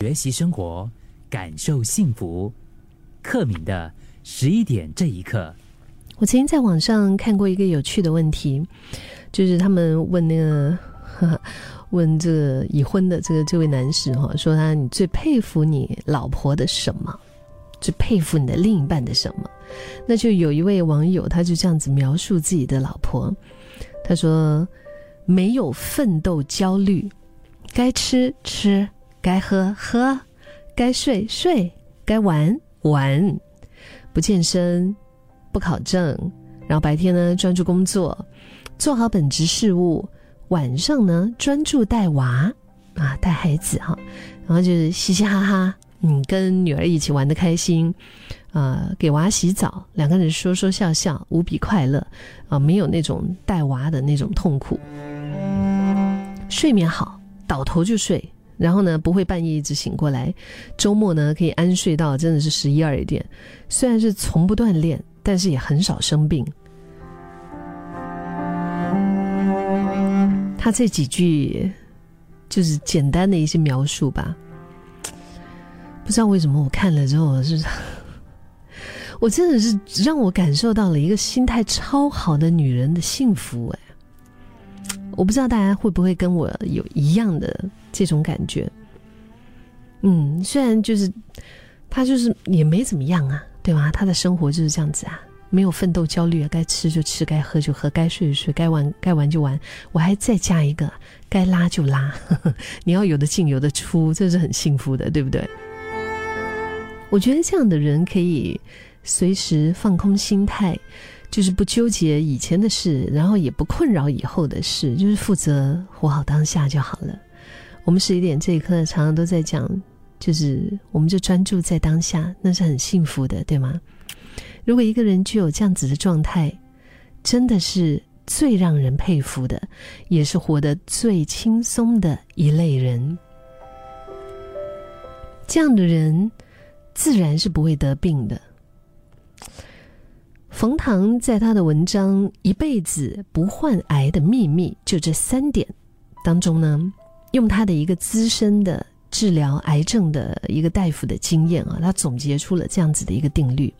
学习生活，感受幸福。克敏的十一点这一刻，我曾经在网上看过一个有趣的问题，就是他们问那个 问这个已婚的这个这位男士哈，说他你最佩服你老婆的什么？最佩服你的另一半的什么？那就有一位网友他就这样子描述自己的老婆，他说没有奋斗焦虑，该吃吃。该喝喝，该睡睡，该玩玩，不健身，不考证，然后白天呢专注工作，做好本职事务，晚上呢专注带娃。啊带孩子哈，然后就是嘻嘻哈哈，嗯，跟女儿一起玩的开心，啊，给娃洗澡，两个人说说笑笑，无比快乐啊，没有那种带娃的那种痛苦，睡眠好，倒头就睡。然后呢，不会半夜一直醒过来，周末呢可以安睡到真的是十一二点。虽然是从不锻炼，但是也很少生病。他这几句就是简单的一些描述吧。不知道为什么我看了之后是，我真的是让我感受到了一个心态超好的女人的幸福哎。我不知道大家会不会跟我有一样的这种感觉。嗯，虽然就是他就是也没怎么样啊，对吧？他的生活就是这样子啊，没有奋斗焦虑啊，该吃就吃，该喝就喝，该睡就睡，该玩该玩就玩。我还再加一个，该拉就拉。你要有的进，有的出，这是很幸福的，对不对？我觉得这样的人可以随时放空心态。就是不纠结以前的事，然后也不困扰以后的事，就是负责活好当下就好了。我们十一点这一刻常常都在讲，就是我们就专注在当下，那是很幸福的，对吗？如果一个人具有这样子的状态，真的是最让人佩服的，也是活得最轻松的一类人。这样的人，自然是不会得病的。冯唐在他的文章《一辈子不患癌的秘密》就这三点当中呢，用他的一个资深的治疗癌症的一个大夫的经验啊，他总结出了这样子的一个定律。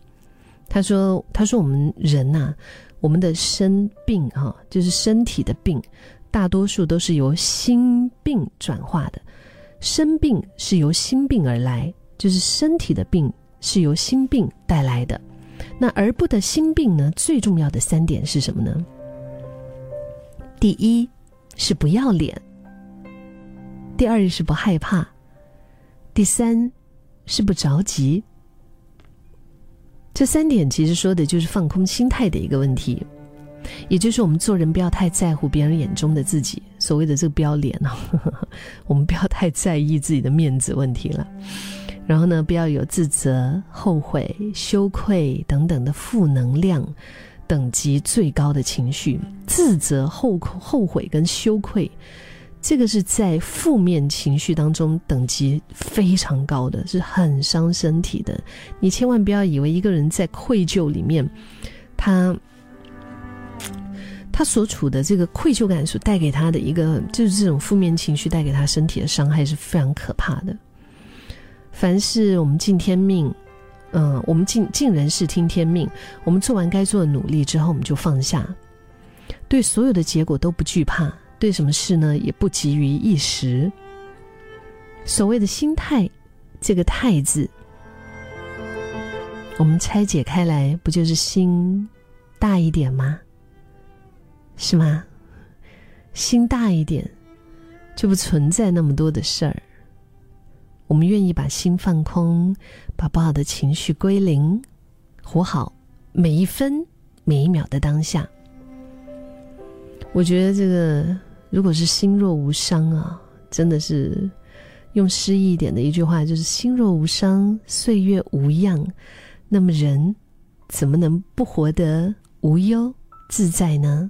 他说：“他说我们人呐，我们的生病哈，就是身体的病，大多数都是由心病转化的。生病是由心病而来，就是身体的病是由心病带来的。”那儿不得心病呢？最重要的三点是什么呢？第一是不要脸，第二是不害怕，第三是不着急。这三点其实说的就是放空心态的一个问题，也就是我们做人不要太在乎别人眼中的自己，所谓的这个不要脸啊，我们不要太在意自己的面子问题了。然后呢，不要有自责、后悔、羞愧等等的负能量，等级最高的情绪。自责、后后悔跟羞愧，这个是在负面情绪当中等级非常高的，是很伤身体的。你千万不要以为一个人在愧疚里面，他他所处的这个愧疚感所带给他的一个，就是这种负面情绪带给他身体的伤害是非常可怕的。凡是我们尽天命，嗯，我们尽尽人事听天命。我们做完该做的努力之后，我们就放下，对所有的结果都不惧怕，对什么事呢也不急于一时。所谓的心态，这个“态”字，我们拆解开来，不就是心大一点吗？是吗？心大一点，就不存在那么多的事儿。我们愿意把心放空，把不好的情绪归零，活好每一分每一秒的当下。我觉得这个，如果是心若无伤啊，真的是用诗意一点的一句话，就是“心若无伤，岁月无恙”。那么人怎么能不活得无忧自在呢？